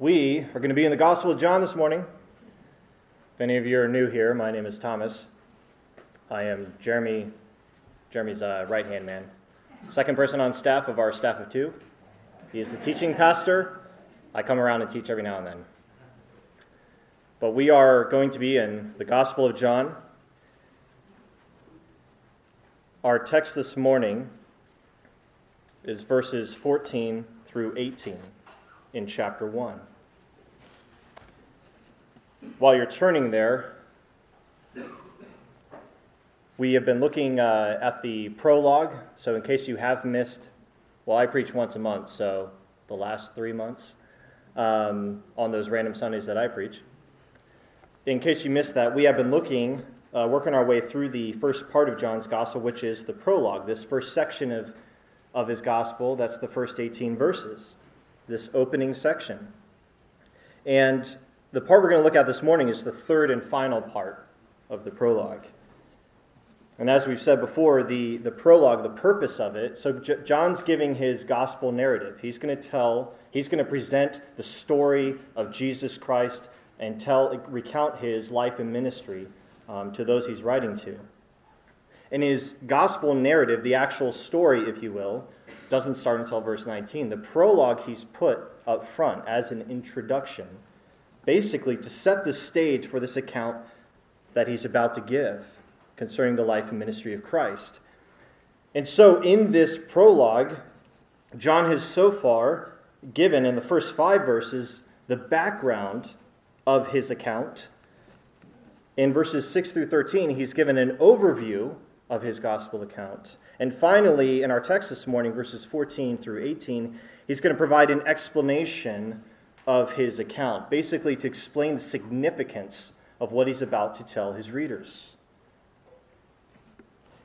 We are going to be in the Gospel of John this morning. If any of you are new here, my name is Thomas. I am Jeremy, Jeremy's uh, right hand man, second person on staff of our staff of two. He is the teaching pastor. I come around and teach every now and then. But we are going to be in the Gospel of John. Our text this morning is verses 14 through 18 in chapter 1. While you're turning there, we have been looking uh, at the prologue. So, in case you have missed, well, I preach once a month, so the last three months um, on those random Sundays that I preach. In case you missed that, we have been looking, uh, working our way through the first part of John's gospel, which is the prologue, this first section of, of his gospel. That's the first 18 verses, this opening section. And the part we're going to look at this morning is the third and final part of the prologue. And as we've said before, the, the prologue, the purpose of it, so J- John's giving his gospel narrative. He's going to tell, he's going to present the story of Jesus Christ and tell, recount his life and ministry um, to those he's writing to. And his gospel narrative, the actual story, if you will, doesn't start until verse 19. The prologue he's put up front as an introduction basically to set the stage for this account that he's about to give concerning the life and ministry of Christ. And so, in this prologue, John has so far given in the first five verses the background of his account. In verses 6 through 13, he's given an overview of his gospel account. And finally, in our text this morning, verses 14 through 18, he's going to provide an explanation of his account, basically to explain the significance of what he's about to tell his readers.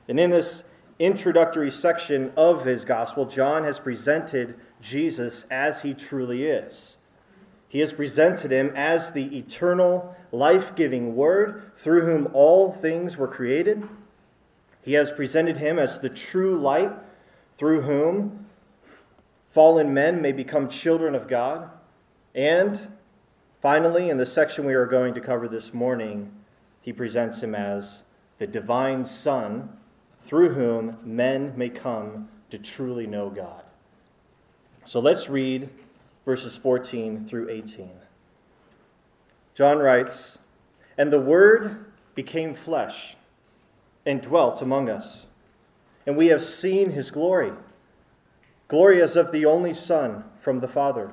And in this introductory section of his gospel, John has presented Jesus as he truly is. He has presented him as the eternal, life giving Word through whom all things were created. He has presented him as the true light through whom fallen men may become children of God. And finally, in the section we are going to cover this morning, he presents him as the divine Son through whom men may come to truly know God. So let's read verses 14 through 18. John writes, And the Word became flesh and dwelt among us, and we have seen his glory glory as of the only Son from the Father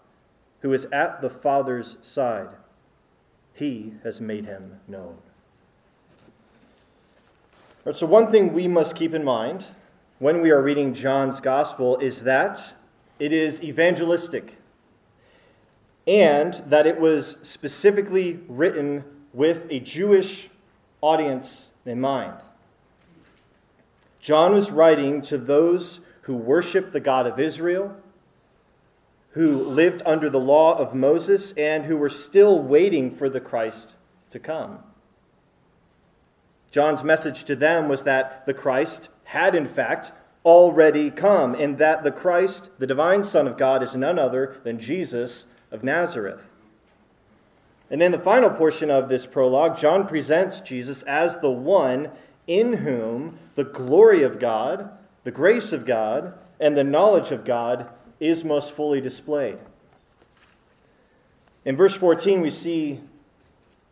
who is at the Father's side. He has made him known. Right, so, one thing we must keep in mind when we are reading John's gospel is that it is evangelistic and that it was specifically written with a Jewish audience in mind. John was writing to those who worship the God of Israel who lived under the law of Moses and who were still waiting for the Christ to come. John's message to them was that the Christ had, in fact, already come, and that the Christ, the divine Son of God, is none other than Jesus of Nazareth. And in the final portion of this prologue, John presents Jesus as the one in whom the glory of God, the grace of God, and the knowledge of God is most fully displayed. In verse 14, we see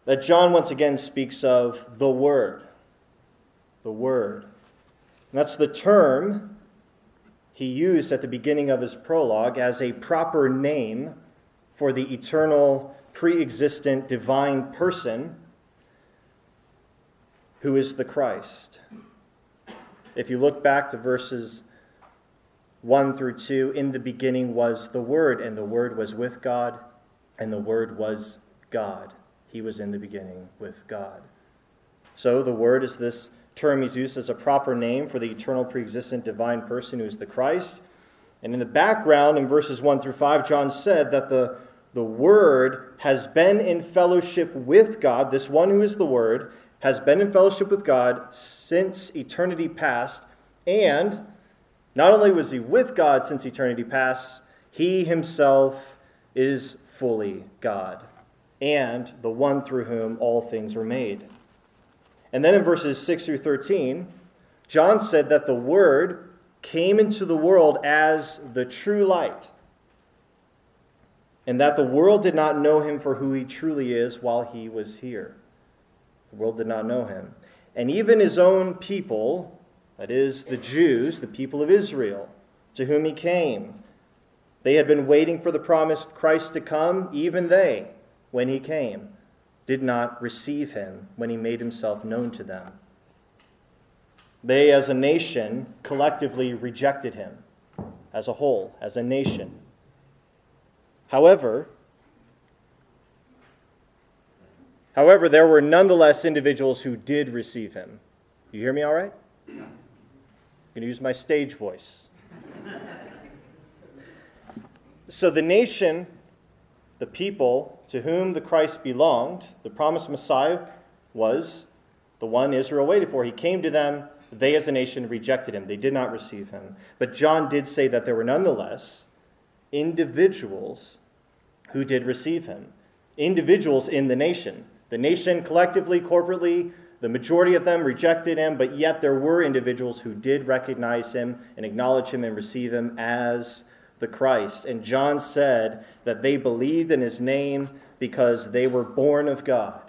that John once again speaks of the Word. The Word. And that's the term he used at the beginning of his prologue as a proper name for the eternal, pre existent, divine person who is the Christ. If you look back to verses 1 through 2 In the beginning was the Word, and the Word was with God, and the Word was God. He was in the beginning with God. So the Word is this term he's used as a proper name for the eternal, preexistent, divine person who is the Christ. And in the background, in verses 1 through 5, John said that the, the Word has been in fellowship with God, this one who is the Word, has been in fellowship with God since eternity past. And not only was he with God since eternity past, he himself is fully God and the one through whom all things were made. And then in verses 6 through 13, John said that the Word came into the world as the true light, and that the world did not know him for who he truly is while he was here. The world did not know him. And even his own people, that is, the Jews, the people of Israel, to whom he came, they had been waiting for the promised Christ to come, even they, when he came did not receive him when he made himself known to them. They, as a nation, collectively rejected him as a whole, as a nation. However, however, there were nonetheless individuals who did receive him. You hear me all right? Going to use my stage voice. so the nation the people to whom the Christ belonged, the promised Messiah, was the one Israel waited for. He came to them. They, as a nation, rejected him. They did not receive him. But John did say that there were nonetheless individuals who did receive him. Individuals in the nation. The nation, collectively, corporately, the majority of them rejected him, but yet there were individuals who did recognize him and acknowledge him and receive him as the Christ. And John said that they believed in his name because they were born of God.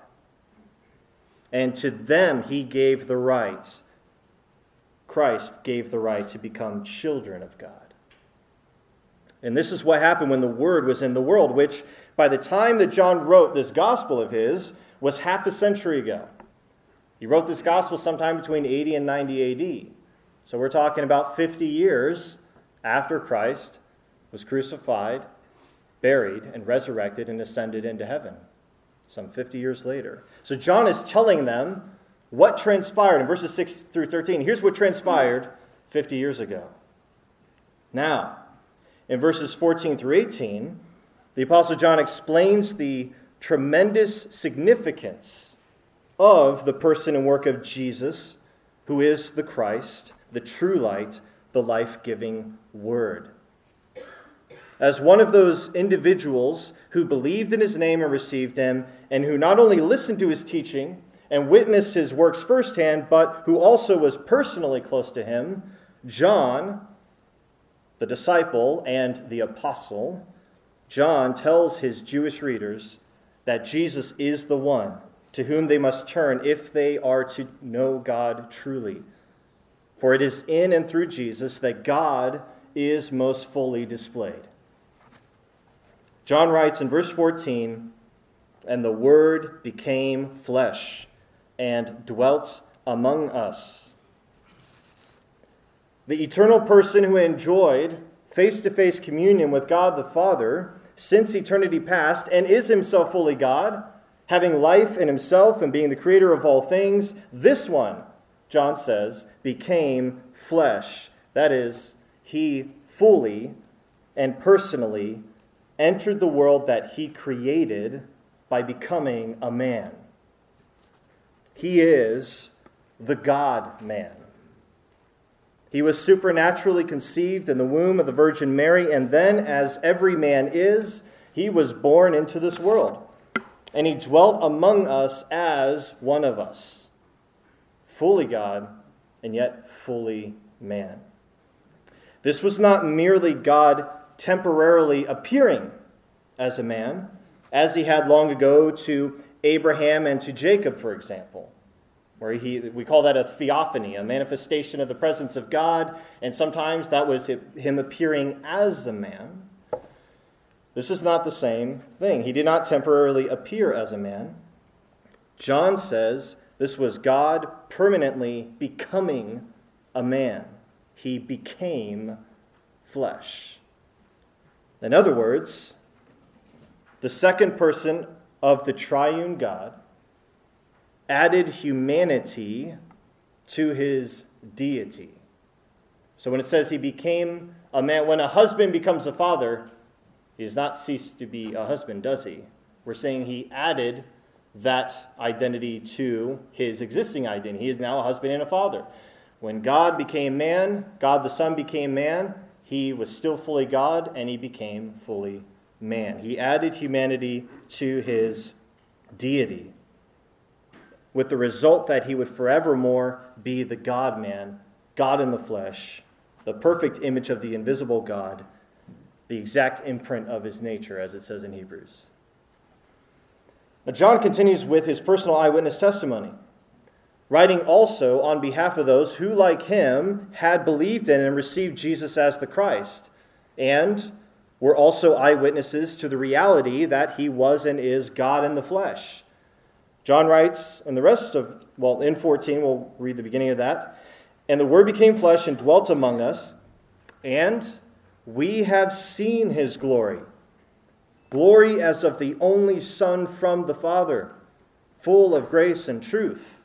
And to them he gave the right. Christ gave the right to become children of God. And this is what happened when the Word was in the world, which by the time that John wrote this gospel of his was half a century ago. He wrote this gospel sometime between 80 and 90 AD. So we're talking about 50 years after Christ was crucified, buried, and resurrected and ascended into heaven some 50 years later. So John is telling them what transpired in verses 6 through 13. Here's what transpired 50 years ago. Now, in verses 14 through 18, the Apostle John explains the tremendous significance of the person and work of Jesus, who is the Christ, the true light, the life giving Word. As one of those individuals who believed in his name and received him, and who not only listened to his teaching and witnessed his works firsthand, but who also was personally close to him, John, the disciple and the apostle, John tells his Jewish readers that Jesus is the one to whom they must turn if they are to know God truly. For it is in and through Jesus that God is most fully displayed. John writes in verse 14, and the Word became flesh and dwelt among us. The eternal person who enjoyed face to face communion with God the Father since eternity past and is himself fully God, having life in himself and being the creator of all things, this one, John says, became flesh. That is, he fully and personally entered the world that he created by becoming a man. He is the God man. He was supernaturally conceived in the womb of the Virgin Mary, and then, as every man is, he was born into this world. And he dwelt among us as one of us, fully God and yet fully man. This was not merely God temporarily appearing as a man, as he had long ago to Abraham and to Jacob, for example, where he, we call that a theophany, a manifestation of the presence of God, and sometimes that was him appearing as a man. This is not the same thing. He did not temporarily appear as a man. John says this was God permanently becoming a man. He became flesh. In other words, the second person of the triune God, added humanity to his deity. So when it says he became a man, when a husband becomes a father, he does not cease to be a husband, does he? We're saying he added that identity to his existing identity. He is now a husband and a father. When God became man, God the Son became man, he was still fully God and he became fully man. He added humanity to his deity, with the result that he would forevermore be the God man, God in the flesh, the perfect image of the invisible God, the exact imprint of his nature, as it says in Hebrews. Now, John continues with his personal eyewitness testimony, writing also on behalf of those who, like him, had believed in and received Jesus as the Christ, and were also eyewitnesses to the reality that he was and is God in the flesh. John writes, and the rest of, well, in 14, we'll read the beginning of that. And the Word became flesh and dwelt among us, and we have seen his glory. Glory as of the only Son from the Father, full of grace and truth.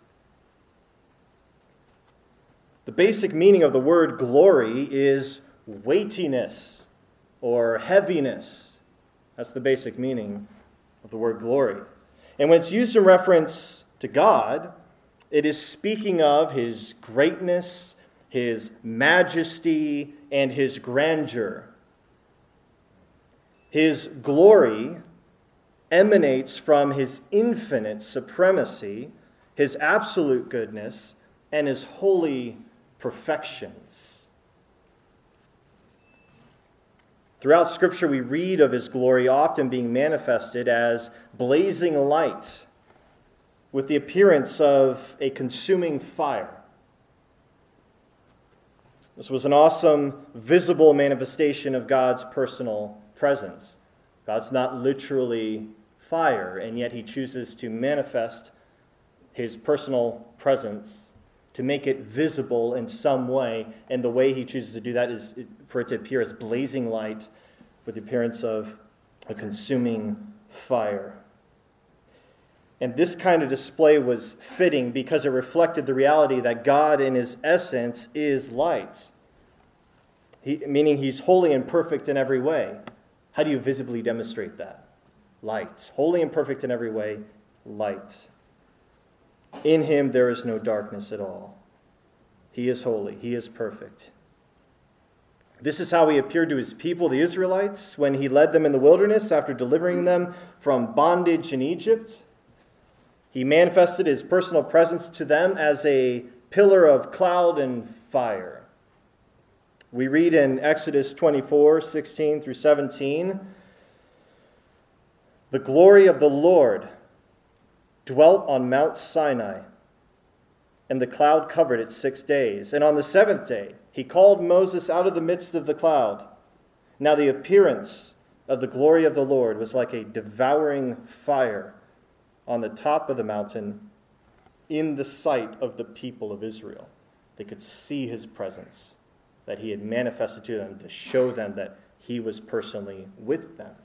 The basic meaning of the word glory is weightiness or heaviness. That's the basic meaning of the word glory. And when it's used in reference to God, it is speaking of his greatness, his majesty, and his grandeur. His glory emanates from his infinite supremacy, his absolute goodness, and his holy perfections. Throughout Scripture, we read of his glory often being manifested as blazing light with the appearance of a consuming fire. This was an awesome, visible manifestation of God's personal presence. God's not literally fire, and yet he chooses to manifest his personal presence to make it visible in some way. And the way he chooses to do that is for it to appear as blazing light with the appearance of a consuming fire. And this kind of display was fitting because it reflected the reality that God, in his essence, is light, he, meaning he's holy and perfect in every way. How do you visibly demonstrate that? Light. Holy and perfect in every way, light. In him there is no darkness at all. He is holy, he is perfect. This is how he appeared to his people, the Israelites, when he led them in the wilderness after delivering them from bondage in Egypt. He manifested his personal presence to them as a pillar of cloud and fire. We read in Exodus 24 16 through 17 The glory of the Lord dwelt on Mount Sinai, and the cloud covered it six days. And on the seventh day, he called Moses out of the midst of the cloud. Now the appearance of the glory of the Lord was like a devouring fire on the top of the mountain in the sight of the people of Israel. They could see his presence, that he had manifested to them to show them that he was personally with them.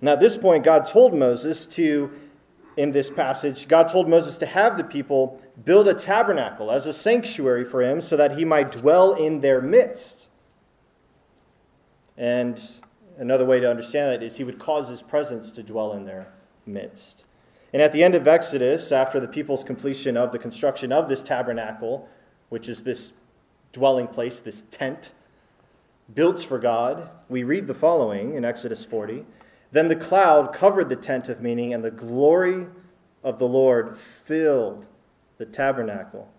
Now, at this point, God told Moses to, in this passage, God told Moses to have the people build a tabernacle as a sanctuary for him so that he might dwell in their midst. And another way to understand that is he would cause his presence to dwell in their midst. And at the end of Exodus, after the people's completion of the construction of this tabernacle, which is this dwelling place, this tent built for God, we read the following in Exodus 40. Then the cloud covered the tent of meeting, and the glory of the Lord filled the tabernacle.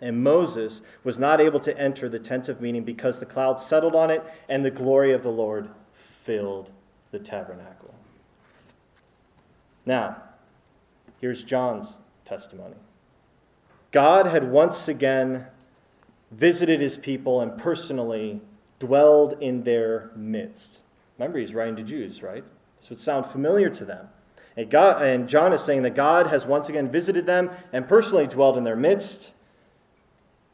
And Moses was not able to enter the tent of meeting because the cloud settled on it, and the glory of the Lord filled the tabernacle. Now, here's John's testimony God had once again visited his people and personally dwelled in their midst. Remember, he's writing to Jews, right? This would sound familiar to them. And, God, and John is saying that God has once again visited them and personally dwelled in their midst,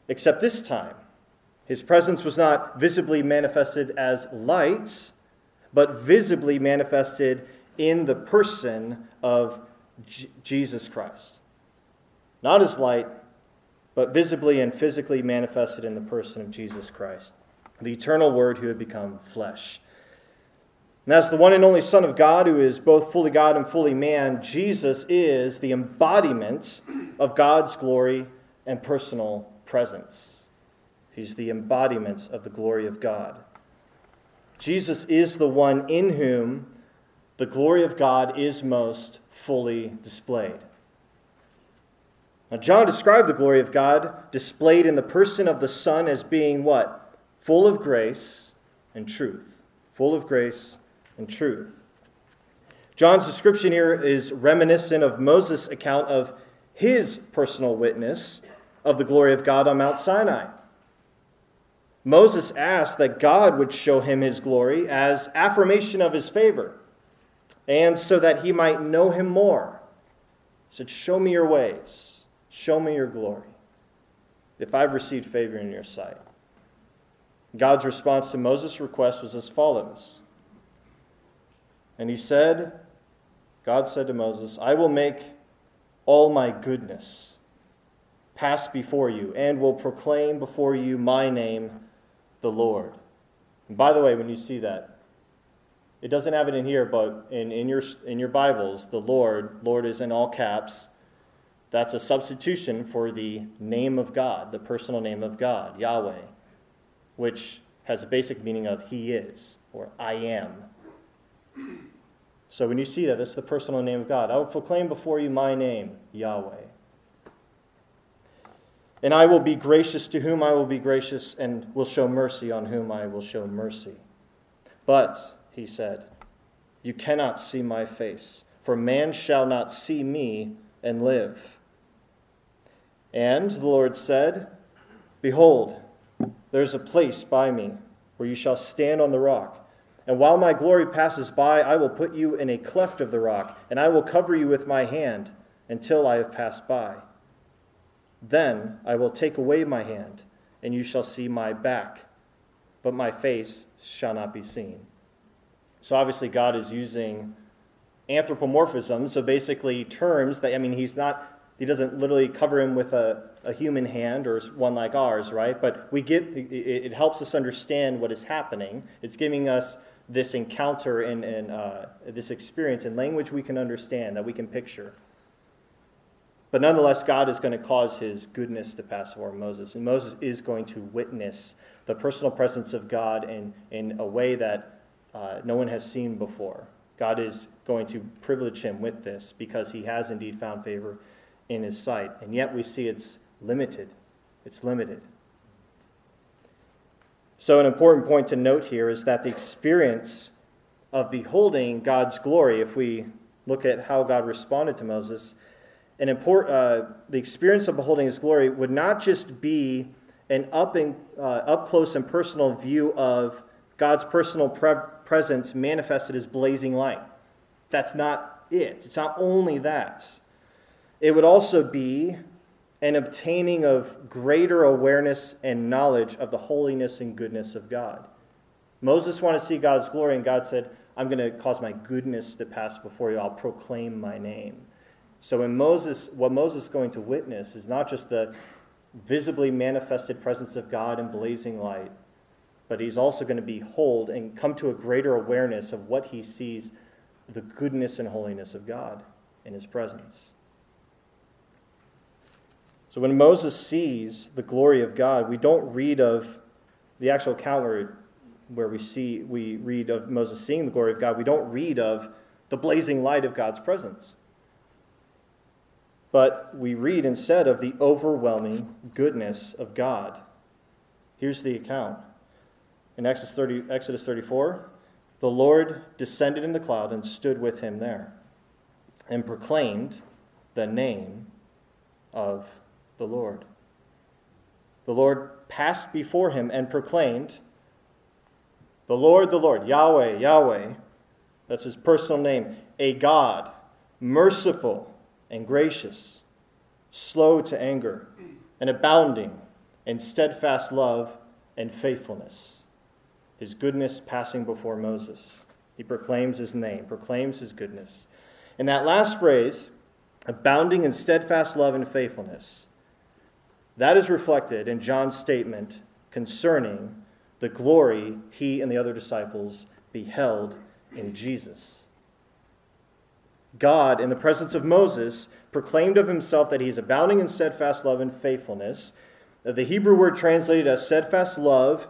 except this time. His presence was not visibly manifested as light, but visibly manifested in the person of J- Jesus Christ. Not as light, but visibly and physically manifested in the person of Jesus Christ, the eternal Word who had become flesh. And as the one and only Son of God, who is both fully God and fully man, Jesus is the embodiment of God's glory and personal presence. He's the embodiment of the glory of God. Jesus is the one in whom the glory of God is most fully displayed. Now, John described the glory of God displayed in the person of the Son as being what? Full of grace and truth. Full of grace and truth. John's description here is reminiscent of Moses' account of his personal witness of the glory of God on Mount Sinai. Moses asked that God would show him his glory as affirmation of his favor, and so that he might know him more. He said, Show me your ways, show me your glory, if I've received favor in your sight. God's response to Moses' request was as follows. And he said, God said to Moses, I will make all my goodness pass before you, and will proclaim before you my name, the Lord. And by the way, when you see that, it doesn't have it in here, but in, in, your, in your Bibles, the Lord, Lord is in all caps. That's a substitution for the name of God, the personal name of God, Yahweh, which has a basic meaning of He is, or I am. So when you see that, that's the personal name of God. I will proclaim before you my name, Yahweh. And I will be gracious to whom I will be gracious, and will show mercy on whom I will show mercy. But, he said, you cannot see my face, for man shall not see me and live. And the Lord said, Behold, there is a place by me where you shall stand on the rock. And while my glory passes by, I will put you in a cleft of the rock, and I will cover you with my hand until I have passed by. Then I will take away my hand, and you shall see my back, but my face shall not be seen. So obviously, God is using anthropomorphism, so basically terms that, I mean, he's not he doesn't literally cover him with a, a human hand or one like ours, right? But we get it, helps us understand what is happening. It's giving us this encounter and, and uh, this experience in language we can understand, that we can picture. But nonetheless, God is going to cause his goodness to pass over Moses. And Moses is going to witness the personal presence of God in, in a way that uh, no one has seen before. God is going to privilege him with this because he has indeed found favor in his sight. And yet we see it's limited. It's limited. So, an important point to note here is that the experience of beholding God's glory, if we look at how God responded to Moses, an import, uh, the experience of beholding his glory would not just be an up, and, uh, up close and personal view of God's personal pre- presence manifested as blazing light. That's not it. It's not only that. It would also be an obtaining of greater awareness and knowledge of the holiness and goodness of God. Moses wanted to see God's glory, and God said, I'm going to cause my goodness to pass before you. I'll proclaim my name. So, when Moses, what Moses is going to witness is not just the visibly manifested presence of God in blazing light, but he's also going to behold and come to a greater awareness of what he sees the goodness and holiness of God in his presence. So when Moses sees the glory of God, we don't read of the actual account where, where we see we read of Moses seeing the glory of God. We don't read of the blazing light of God's presence. But we read instead of the overwhelming goodness of God. Here's the account. In Exodus, 30, Exodus 34, the Lord descended in the cloud and stood with him there and proclaimed the name of the Lord. The Lord passed before him and proclaimed, The Lord, the Lord, Yahweh, Yahweh, that's his personal name, a God, merciful and gracious, slow to anger, and abounding in steadfast love and faithfulness, his goodness passing before Moses. He proclaims his name, proclaims his goodness. And that last phrase, abounding in steadfast love and faithfulness, that is reflected in John's statement concerning the glory he and the other disciples beheld in Jesus. God, in the presence of Moses, proclaimed of himself that he is abounding in steadfast love and faithfulness. The Hebrew word translated as steadfast love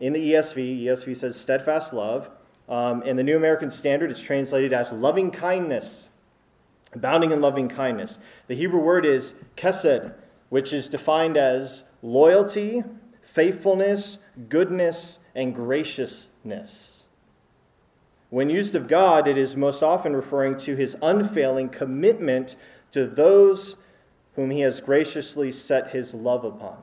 in the ESV, ESV says steadfast love. Um, in the New American Standard, it's translated as loving kindness, abounding in loving kindness. The Hebrew word is chesed, which is defined as loyalty, faithfulness, goodness, and graciousness. When used of God, it is most often referring to his unfailing commitment to those whom he has graciously set his love upon.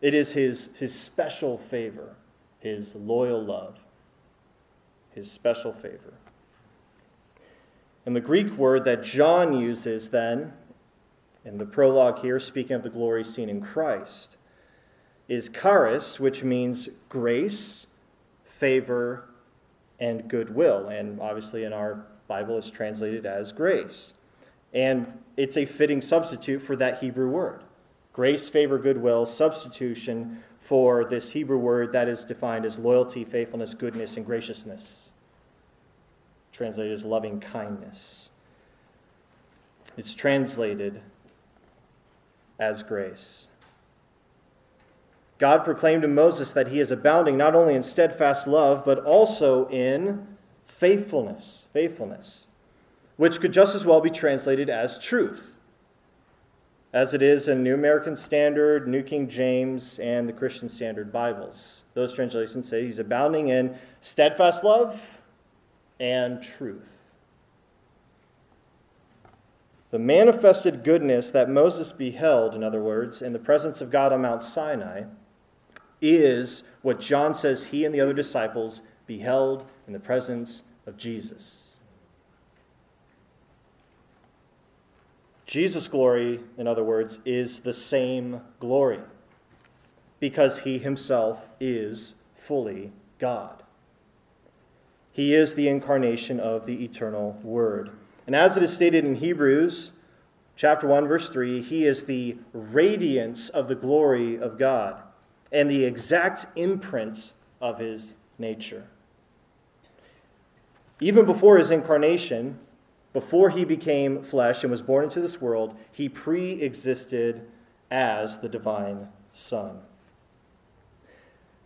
It is his, his special favor, his loyal love, his special favor. And the Greek word that John uses then, in the prologue here, speaking of the glory seen in Christ, is charis, which means grace, favor, and goodwill. And obviously, in our Bible, it's translated as grace. And it's a fitting substitute for that Hebrew word. Grace, favor, goodwill, substitution for this Hebrew word that is defined as loyalty, faithfulness, goodness, and graciousness. Translated as loving kindness. It's translated as grace. God proclaimed to Moses that he is abounding not only in steadfast love, but also in faithfulness. Faithfulness, which could just as well be translated as truth as it is in New American Standard, New King James, and the Christian Standard Bibles. Those translations say he's abounding in steadfast love and truth. The manifested goodness that Moses beheld, in other words, in the presence of God on Mount Sinai, is what John says he and the other disciples beheld in the presence of Jesus. Jesus' glory, in other words, is the same glory because he himself is fully God. He is the incarnation of the eternal Word. And as it is stated in Hebrews chapter 1 verse 3, he is the radiance of the glory of God and the exact imprints of his nature. Even before his incarnation, before he became flesh and was born into this world, he pre existed as the divine Son.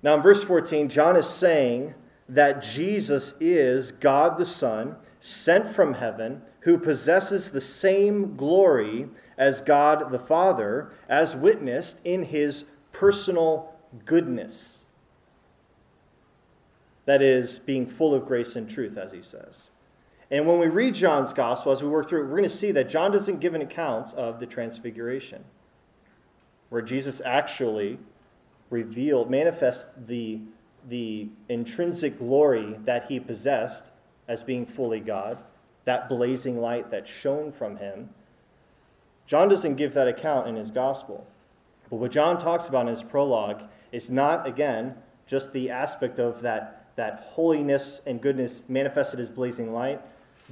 Now, in verse 14, John is saying that Jesus is God the Son, sent from heaven, who possesses the same glory as God the Father, as witnessed in his personal goodness. That is, being full of grace and truth, as he says. And when we read John's gospel, as we work through it, we're going to see that John doesn't give an account of the transfiguration, where Jesus actually revealed, manifest the, the intrinsic glory that he possessed as being fully God, that blazing light that shone from him. John doesn't give that account in his gospel. But what John talks about in his prologue is not, again, just the aspect of that, that holiness and goodness manifested as blazing light,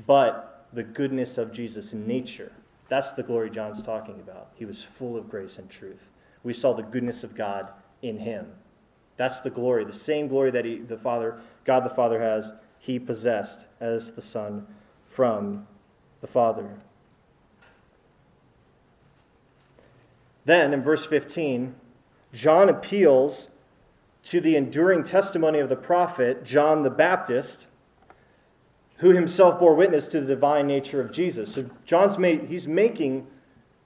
but the goodness of Jesus' in nature. That's the glory John's talking about. He was full of grace and truth. We saw the goodness of God in him. That's the glory, the same glory that he, the Father, God the Father has, he possessed as the Son from the Father. Then in verse 15, John appeals to the enduring testimony of the prophet John the Baptist who himself bore witness to the divine nature of Jesus. So John's made, he's making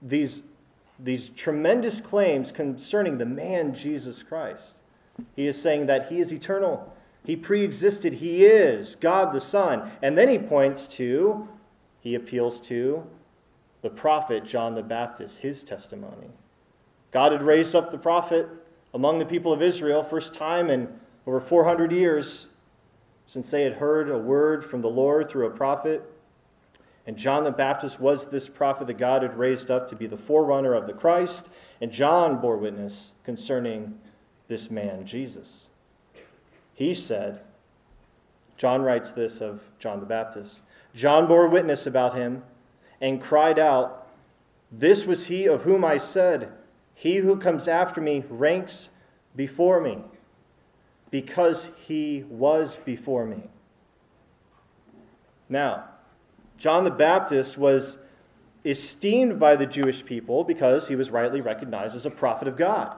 these, these tremendous claims concerning the man Jesus Christ. He is saying that he is eternal. He pre existed. He is God the Son. And then he points to, he appeals to the prophet John the Baptist, his testimony. God had raised up the prophet among the people of Israel, first time in over 400 years since they had heard a word from the Lord through a prophet. And John the Baptist was this prophet that God had raised up to be the forerunner of the Christ. And John bore witness concerning this man, Jesus. He said, John writes this of John the Baptist. John bore witness about him and cried out, This was he of whom I said, He who comes after me ranks before me, because he was before me. Now, John the Baptist was esteemed by the Jewish people because he was rightly recognized as a prophet of God.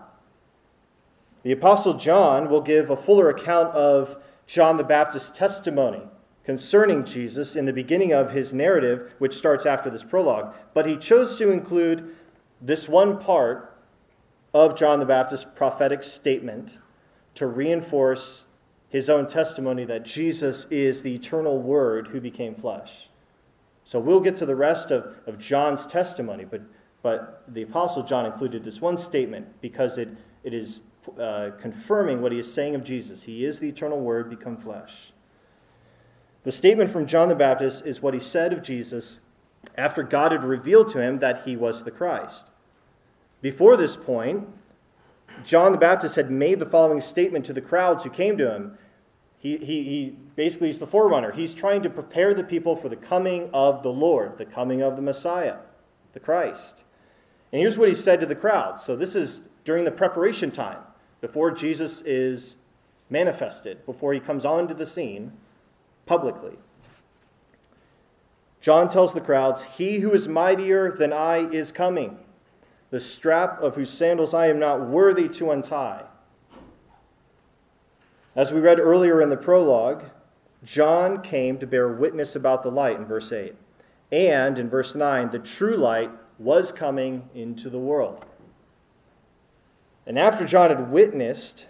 The Apostle John will give a fuller account of John the Baptist's testimony concerning Jesus in the beginning of his narrative, which starts after this prologue. But he chose to include this one part of John the Baptist's prophetic statement to reinforce his own testimony that Jesus is the eternal Word who became flesh. So we'll get to the rest of, of John's testimony, but, but the Apostle John included this one statement because it, it is uh, confirming what he is saying of Jesus. He is the eternal Word become flesh. The statement from John the Baptist is what he said of Jesus after God had revealed to him that he was the Christ. Before this point, John the Baptist had made the following statement to the crowds who came to him. He, he, he basically is the forerunner. He's trying to prepare the people for the coming of the Lord, the coming of the Messiah, the Christ. And here's what he said to the crowds. So this is during the preparation time, before Jesus is manifested, before he comes onto the scene publicly. John tells the crowds, He who is mightier than I is coming, the strap of whose sandals I am not worthy to untie. As we read earlier in the prologue, John came to bear witness about the light in verse 8. And in verse 9, the true light was coming into the world. And after John had witnessed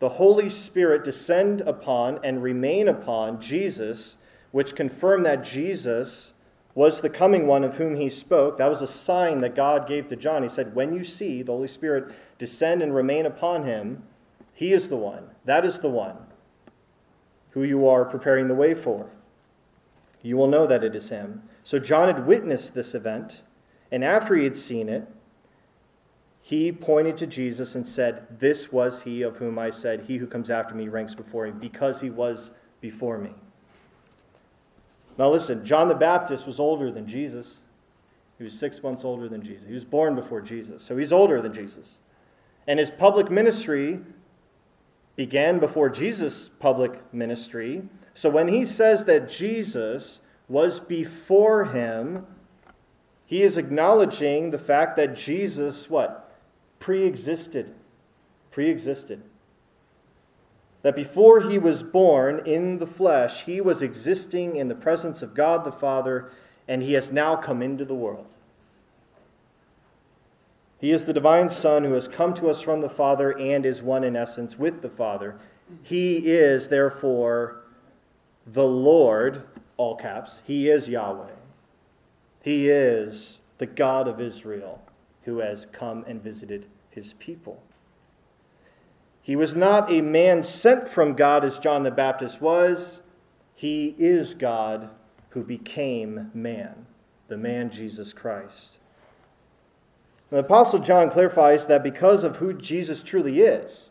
the Holy Spirit descend upon and remain upon Jesus, which confirmed that Jesus was the coming one of whom he spoke. That was a sign that God gave to John. He said, When you see the Holy Spirit descend and remain upon him, he is the one. That is the one who you are preparing the way for. You will know that it is him. So John had witnessed this event, and after he had seen it, he pointed to Jesus and said, This was he of whom I said, He who comes after me ranks before me, because he was before me. Now listen, John the Baptist was older than Jesus. He was six months older than Jesus. He was born before Jesus, so he's older than Jesus. And his public ministry began before Jesus' public ministry. So when he says that Jesus was before him, he is acknowledging the fact that Jesus, what? pre existed. Pre existed. That before he was born in the flesh, he was existing in the presence of God the Father, and he has now come into the world. He is the divine Son who has come to us from the Father and is one in essence with the Father. He is, therefore, the Lord, all caps. He is Yahweh. He is the God of Israel who has come and visited his people. He was not a man sent from God as John the Baptist was. He is God who became man, the man Jesus Christ. The Apostle John clarifies that because of who Jesus truly is,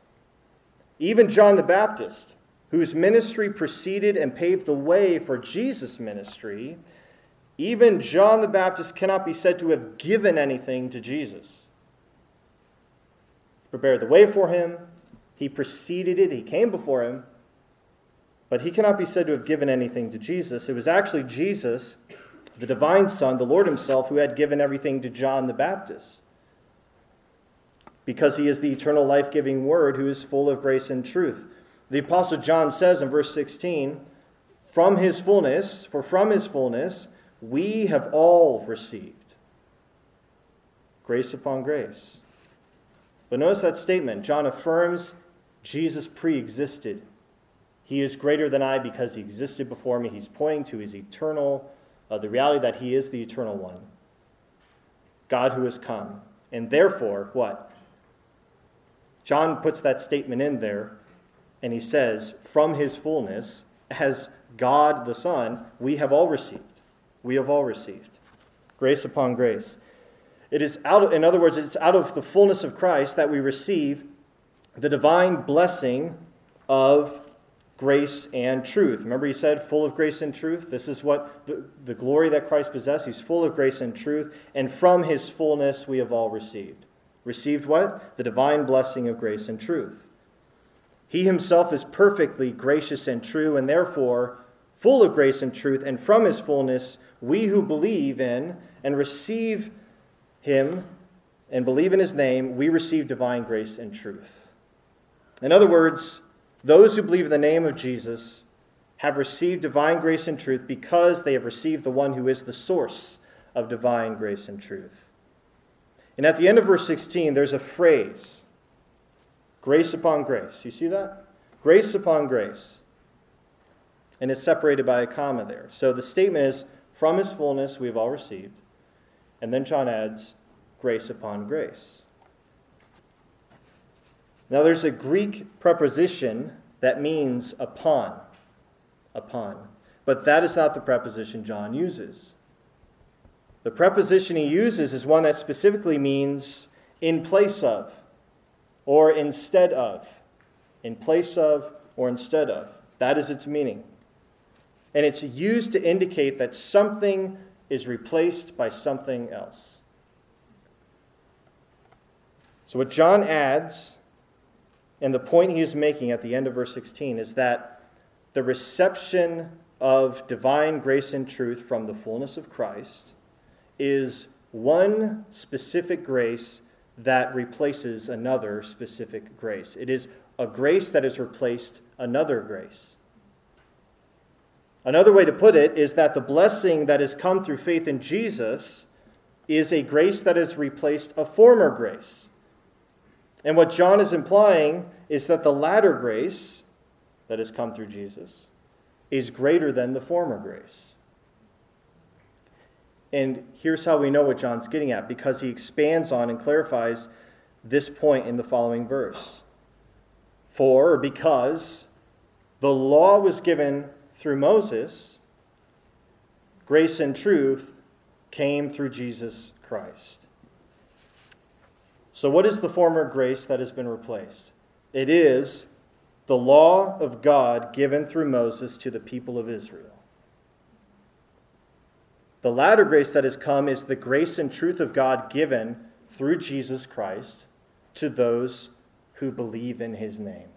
even John the Baptist, whose ministry preceded and paved the way for Jesus' ministry, even John the Baptist cannot be said to have given anything to Jesus. He prepared the way for him, he preceded it, he came before him, but he cannot be said to have given anything to Jesus. It was actually Jesus, the divine Son, the Lord Himself, who had given everything to John the Baptist. Because he is the eternal life giving Word who is full of grace and truth. The Apostle John says in verse 16, From his fullness, for from his fullness, we have all received grace upon grace. But notice that statement. John affirms Jesus pre existed. He is greater than I because he existed before me. He's pointing to his eternal, uh, the reality that he is the eternal one. God who has come. And therefore, what? John puts that statement in there and he says, from his fullness, as God the Son, we have all received we have all received. Grace upon grace. It is out of, in other words, it's out of the fullness of Christ that we receive the divine blessing of grace and truth. Remember, he said, full of grace and truth? This is what the, the glory that Christ possessed. He's full of grace and truth, and from his fullness we have all received. Received what? The divine blessing of grace and truth. He himself is perfectly gracious and true, and therefore full of grace and truth, and from his fullness, we who believe in and receive him and believe in his name, we receive divine grace and truth. In other words, those who believe in the name of Jesus have received divine grace and truth because they have received the one who is the source of divine grace and truth. And at the end of verse 16, there's a phrase grace upon grace. You see that? Grace upon grace. And it's separated by a comma there. So the statement is from his fullness we have all received. And then John adds grace upon grace. Now, there's a Greek preposition that means upon. Upon. But that is not the preposition John uses. The preposition he uses is one that specifically means in place of or instead of. In place of or instead of. That is its meaning. And it's used to indicate that something is replaced by something else. So, what John adds and the point he is making at the end of verse 16 is that the reception of divine grace and truth from the fullness of Christ is one specific grace that replaces another specific grace. It is a grace that has replaced another grace. Another way to put it is that the blessing that has come through faith in Jesus is a grace that has replaced a former grace. And what John is implying is that the latter grace that has come through Jesus is greater than the former grace. And here's how we know what John's getting at because he expands on and clarifies this point in the following verse. For, or because, the law was given through Moses, grace and truth came through Jesus Christ. So, what is the former grace that has been replaced? It is the law of God given through Moses to the people of Israel. The latter grace that has come is the grace and truth of God given through Jesus Christ to those who believe in his name.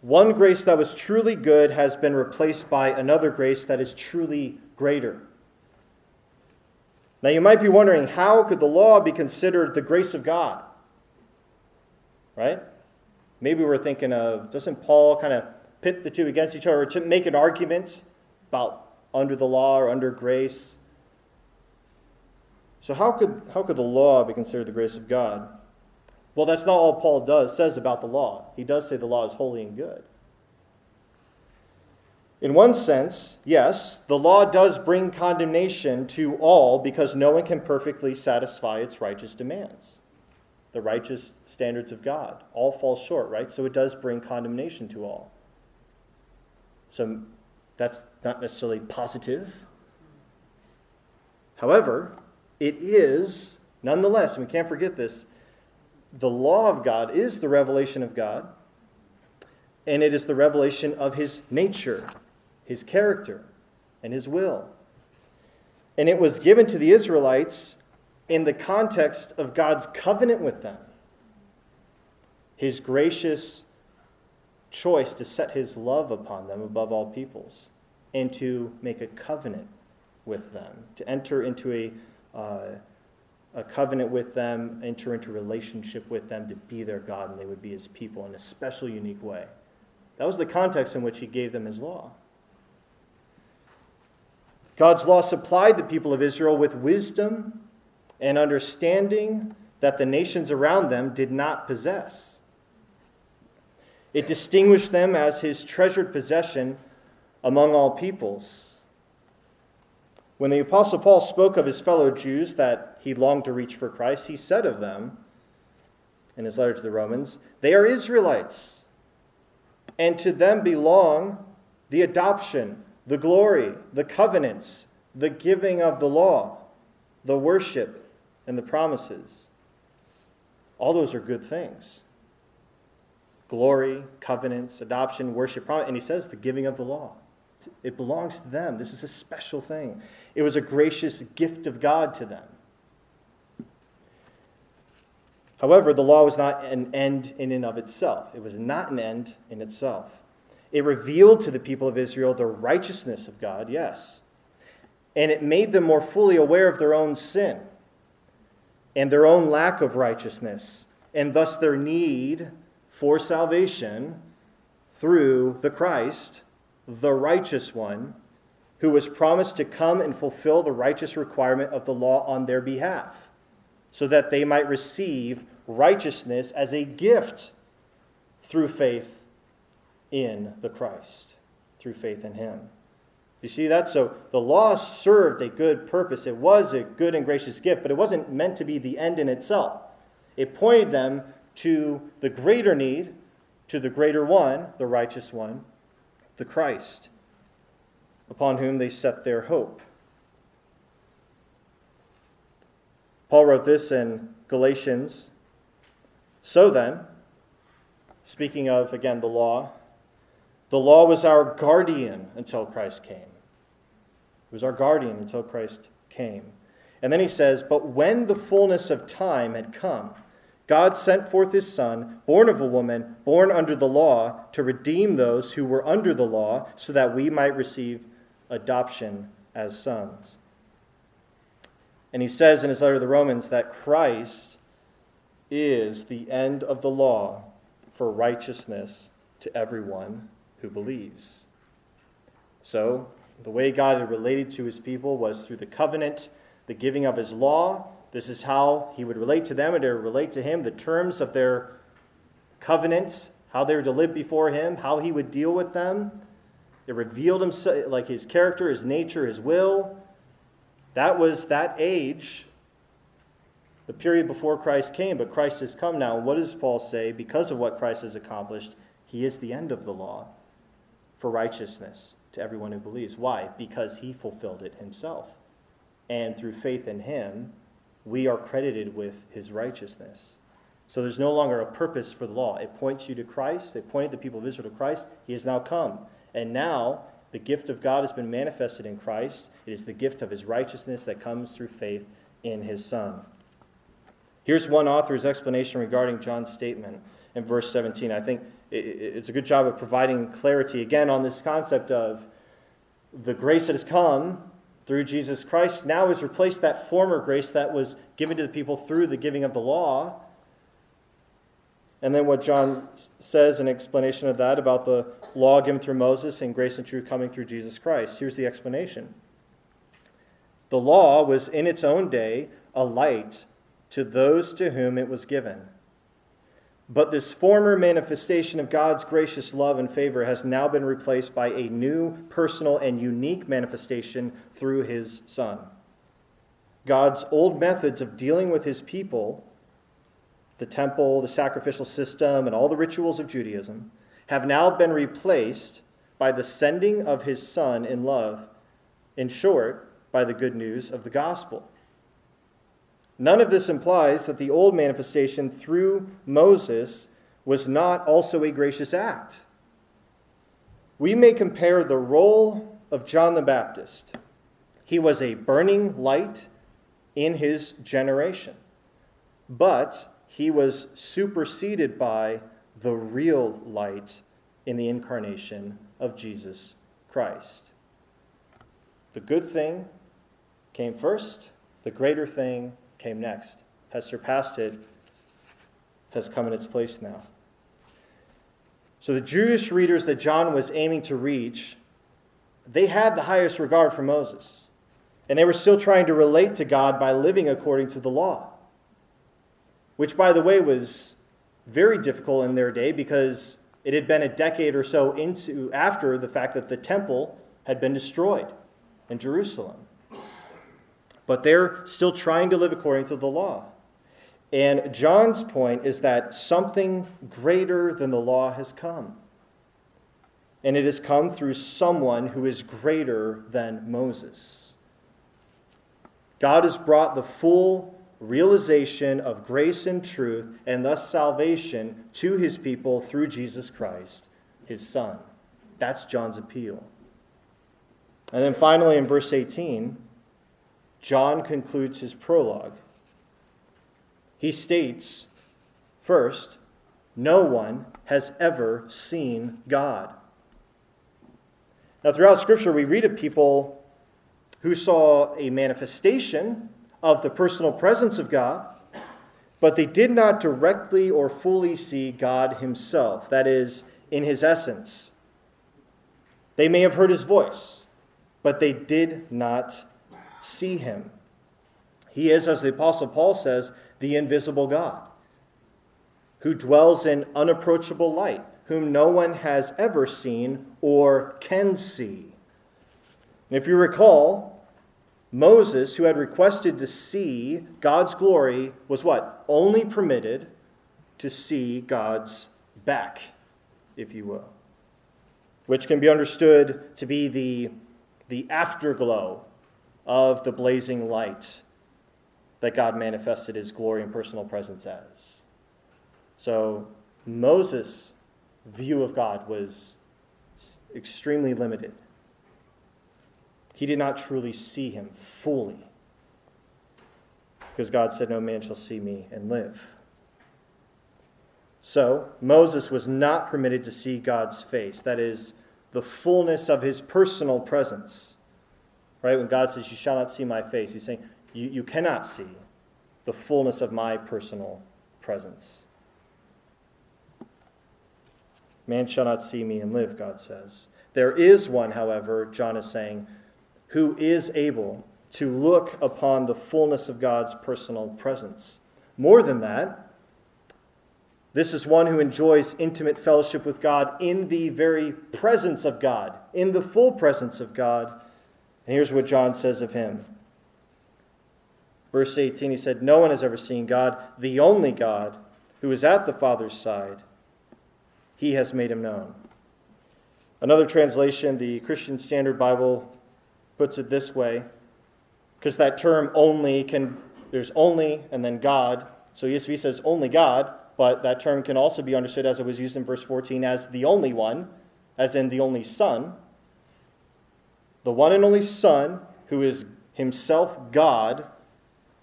One grace that was truly good has been replaced by another grace that is truly greater. Now, you might be wondering how could the law be considered the grace of God? Right? Maybe we're thinking of, doesn't Paul kind of pit the two against each other to make an argument about under the law or under grace? So, how could, how could the law be considered the grace of God? Well, that's not all Paul does says about the law. He does say the law is holy and good. In one sense, yes, the law does bring condemnation to all because no one can perfectly satisfy its righteous demands. The righteous standards of God all fall short, right? So it does bring condemnation to all. So that's not necessarily positive. However, it is, nonetheless, and we can't forget this, the law of God is the revelation of God, and it is the revelation of his nature his character, and his will. And it was given to the Israelites in the context of God's covenant with them, his gracious choice to set his love upon them above all peoples, and to make a covenant with them, to enter into a, uh, a covenant with them, enter into relationship with them, to be their God, and they would be his people in a special, unique way. That was the context in which he gave them his law. God's law supplied the people of Israel with wisdom and understanding that the nations around them did not possess. It distinguished them as his treasured possession among all peoples. When the Apostle Paul spoke of his fellow Jews that he longed to reach for Christ, he said of them in his letter to the Romans, They are Israelites, and to them belong the adoption the glory, the covenants, the giving of the law, the worship, and the promises. All those are good things. glory, covenants, adoption, worship, promise. And he says the giving of the law. It belongs to them. This is a special thing. It was a gracious gift of God to them. However, the law was not an end in and of itself. It was not an end in itself. It revealed to the people of Israel the righteousness of God, yes. And it made them more fully aware of their own sin and their own lack of righteousness, and thus their need for salvation through the Christ, the righteous one, who was promised to come and fulfill the righteous requirement of the law on their behalf so that they might receive righteousness as a gift through faith in the Christ, through faith in Him. You see that? So the law served a good purpose. It was a good and gracious gift, but it wasn't meant to be the end in itself. It pointed them to the greater need, to the greater one, the righteous one, the Christ, upon whom they set their hope. Paul wrote this in Galatians. So then, speaking of, again, the law, the law was our guardian until Christ came. It was our guardian until Christ came. And then he says, But when the fullness of time had come, God sent forth his Son, born of a woman, born under the law, to redeem those who were under the law, so that we might receive adoption as sons. And he says in his letter to the Romans that Christ is the end of the law for righteousness to everyone who believes. So, the way God had related to his people was through the covenant, the giving of his law. This is how he would relate to them and they would relate to him, the terms of their covenants, how they were to live before him, how he would deal with them. It revealed himself, like his character, his nature, his will. That was that age, the period before Christ came, but Christ has come now. And what does Paul say? Because of what Christ has accomplished, he is the end of the law for righteousness to everyone who believes. Why? Because he fulfilled it himself. And through faith in him, we are credited with his righteousness. So there's no longer a purpose for the law. It points you to Christ. It pointed the people of Israel to Christ. He has now come. And now the gift of God has been manifested in Christ. It is the gift of his righteousness that comes through faith in his Son. Here's one author's explanation regarding John's statement in verse 17. I think it's a good job of providing clarity again on this concept of the grace that has come through Jesus Christ now has replaced that former grace that was given to the people through the giving of the law. And then what John says in explanation of that about the law given through Moses and grace and truth coming through Jesus Christ. Here's the explanation The law was in its own day a light to those to whom it was given. But this former manifestation of God's gracious love and favor has now been replaced by a new, personal, and unique manifestation through his Son. God's old methods of dealing with his people, the temple, the sacrificial system, and all the rituals of Judaism, have now been replaced by the sending of his Son in love, in short, by the good news of the gospel. None of this implies that the old manifestation through Moses was not also a gracious act. We may compare the role of John the Baptist. He was a burning light in his generation, but he was superseded by the real light in the incarnation of Jesus Christ. The good thing came first, the greater thing came next, has surpassed it, has come in its place now. So the Jewish readers that John was aiming to reach, they had the highest regard for Moses. And they were still trying to relate to God by living according to the law. Which, by the way, was very difficult in their day because it had been a decade or so into after the fact that the temple had been destroyed in Jerusalem. But they're still trying to live according to the law. And John's point is that something greater than the law has come. And it has come through someone who is greater than Moses. God has brought the full realization of grace and truth, and thus salvation to his people through Jesus Christ, his Son. That's John's appeal. And then finally, in verse 18, John concludes his prologue. He states, first, no one has ever seen God. Now, throughout Scripture, we read of people who saw a manifestation of the personal presence of God, but they did not directly or fully see God Himself, that is, in His essence. They may have heard His voice, but they did not see Him. He is, as the Apostle Paul says, the invisible God, who dwells in unapproachable light, whom no one has ever seen or can see. And if you recall, Moses, who had requested to see God's glory, was what? Only permitted to see God's back, if you will, which can be understood to be the, the afterglow of the blazing light that God manifested his glory and personal presence as. So Moses' view of God was extremely limited he did not truly see him fully. Because God said, No man shall see me and live. So, Moses was not permitted to see God's face, that is, the fullness of his personal presence. Right? When God says, You shall not see my face, he's saying, You, you cannot see the fullness of my personal presence. Man shall not see me and live, God says. There is one, however, John is saying, who is able to look upon the fullness of God's personal presence. More than that, this is one who enjoys intimate fellowship with God in the very presence of God, in the full presence of God. And here's what John says of him. Verse 18, he said, No one has ever seen God, the only God who is at the Father's side. He has made him known. Another translation, the Christian Standard Bible, puts it this way because that term only can, there's only and then God. So ESV says only God, but that term can also be understood as it was used in verse 14 as the only one, as in the only Son. The one and only Son who is himself God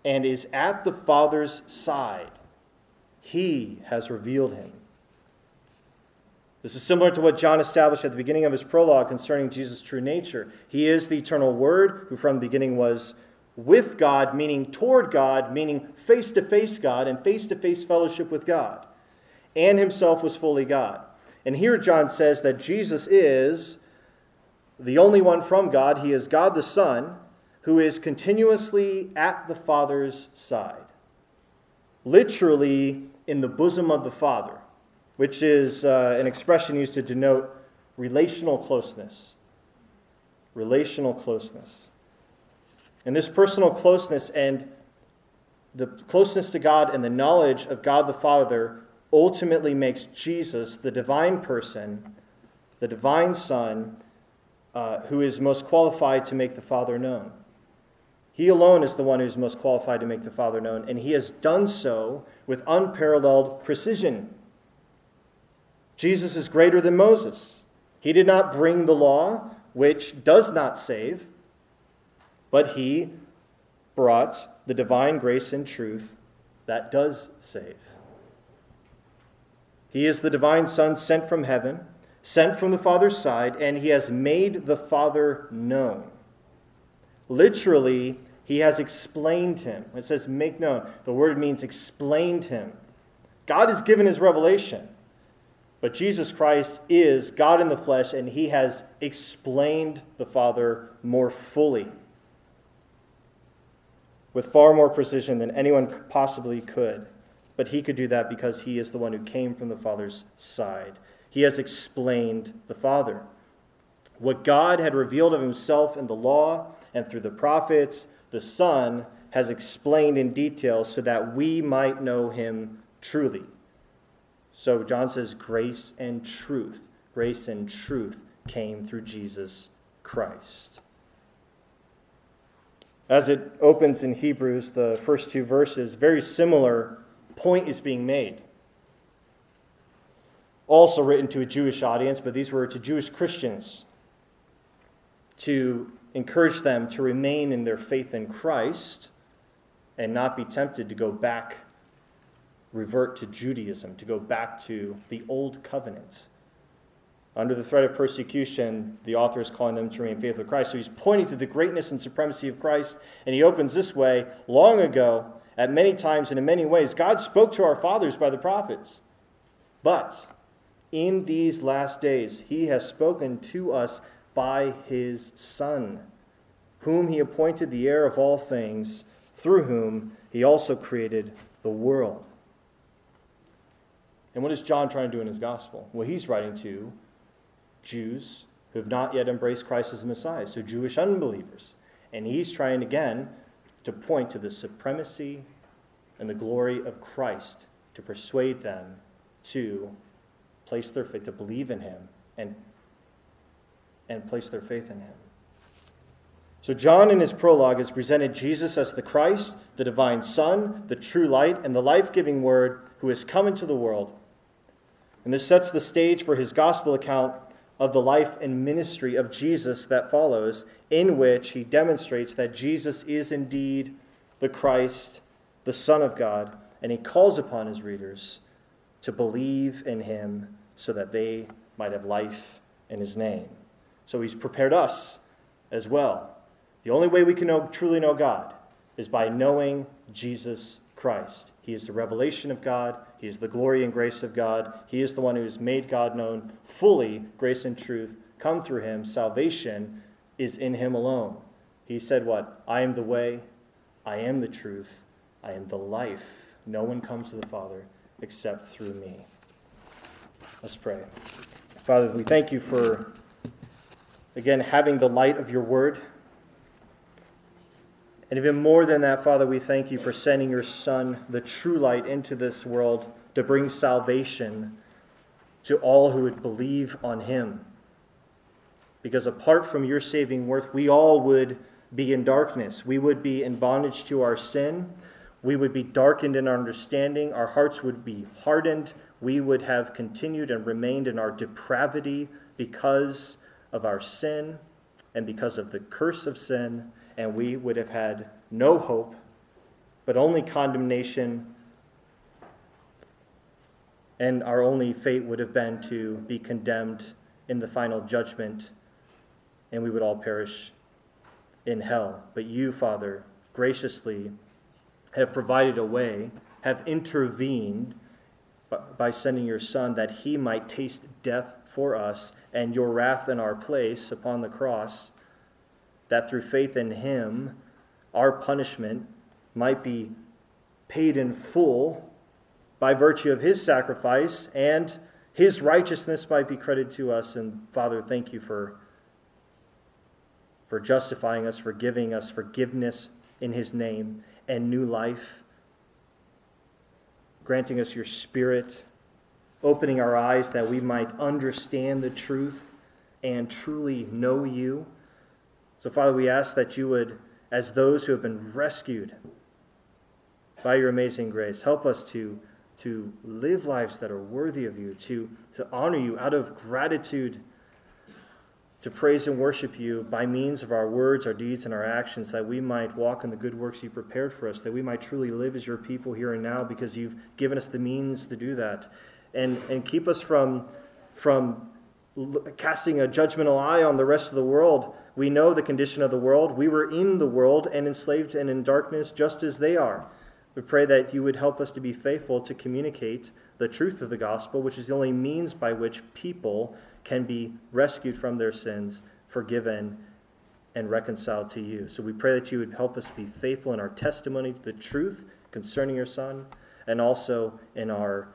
and is at the Father's side. He has revealed him. This is similar to what John established at the beginning of his prologue concerning Jesus' true nature. He is the eternal Word, who from the beginning was with God, meaning toward God, meaning face to face God and face to face fellowship with God, and himself was fully God. And here John says that Jesus is the only one from God. He is God the Son, who is continuously at the Father's side, literally in the bosom of the Father which is uh, an expression used to denote relational closeness. Relational closeness. And this personal closeness and the closeness to God and the knowledge of God the Father ultimately makes Jesus the divine person, the divine Son, uh, who is most qualified to make the Father known. He alone is the one who is most qualified to make the Father known, and he has done so with unparalleled precision. Jesus is greater than Moses. He did not bring the law, which does not save, but he brought the divine grace and truth that does save. He is the divine Son sent from heaven, sent from the Father's side, and he has made the Father known. Literally, he has explained him. It says make known. The word means explained him. God has given his revelation. But Jesus Christ is God in the flesh, and he has explained the Father more fully, with far more precision than anyone possibly could. But he could do that because he is the one who came from the Father's side. He has explained the Father. What God had revealed of himself in the law and through the prophets, the Son has explained in detail so that we might know him truly. So John says, grace and truth. Grace and truth came through Jesus Christ. As it opens in Hebrews, the first two verses, very similar point is being made. Also written to a Jewish audience, but these were to Jewish Christians to encourage them to remain in their faith in Christ and not be tempted to go back, revert to Judaism, to go back to the old covenant. Under the threat of persecution, the author is calling them to remain faithful to Christ. So he's pointing to the greatness and supremacy of Christ, and he opens this way long ago, at many times and in many ways, God spoke to our fathers by the prophets. But in these last days, he has spoken to us by his Son, whom he appointed the heir of all things, through whom he also created the world. And what is John trying to do in his gospel? Well, he's writing to Jews who have not yet embraced Christ as the Messiah, so Jewish unbelievers. And he's trying again to point to the supremacy and the glory of Christ to persuade them to place their faith, to believe in him and and place their faith in him. So, John in his prologue has presented Jesus as the Christ, the divine Son, the true light, and the life giving Word who has come into the world. And this sets the stage for his gospel account of the life and ministry of Jesus that follows, in which he demonstrates that Jesus is indeed the Christ, the Son of God, and he calls upon his readers to believe in him so that they might have life in his name. So he's prepared us as well. The only way we can know, truly know God is by knowing Jesus Christ. He is the revelation of God. He is the glory and grace of God. He is the one who has made God known fully, grace and truth come through him. Salvation is in him alone. He said, What? I am the way, I am the truth, I am the life. No one comes to the Father except through me. Let's pray. Father, we thank you for Again, having the light of your word. And even more than that, Father, we thank you for sending your Son, the true light, into this world to bring salvation to all who would believe on him. Because apart from your saving worth, we all would be in darkness. We would be in bondage to our sin. We would be darkened in our understanding. Our hearts would be hardened. We would have continued and remained in our depravity because of our sin and because of the curse of sin, and we would have had no hope, but only condemnation. And our only fate would have been to be condemned in the final judgment, and we would all perish in hell. But you, Father, graciously have provided a way, have intervened by sending your Son that he might taste death for us and your wrath in our place upon the cross, that through faith in him, our punishment might be paid in full by virtue of his sacrifice, and his righteousness might be credited to us. And Father, thank you for, for justifying us, for giving us forgiveness in his name and new life, granting us your spirit opening our eyes that we might understand the truth and truly know you. So, Father, we ask that you would, as those who have been rescued by your amazing grace, help us to, to live lives that are worthy of you, to, to honor you out of gratitude, to praise and worship you by means of our words, our deeds, and our actions, that we might walk in the good works you prepared for us, that we might truly live as your people here and now because you've given us the means to do that and, and keep us from, from casting a judgmental eye on the rest of the world. We know the condition of the world. We were in the world and enslaved and in darkness just as they are. We pray that you would help us to be faithful to communicate the truth of the gospel, which is the only means by which people can be rescued from their sins, forgiven, and reconciled to you. So we pray that you would help us be faithful in our testimony to the truth concerning your Son, and also in our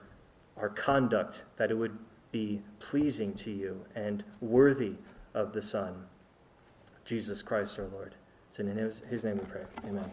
our conduct, that it would be pleasing to you and worthy of the Son, Jesus Christ our Lord. It's in his, his name we pray. Amen.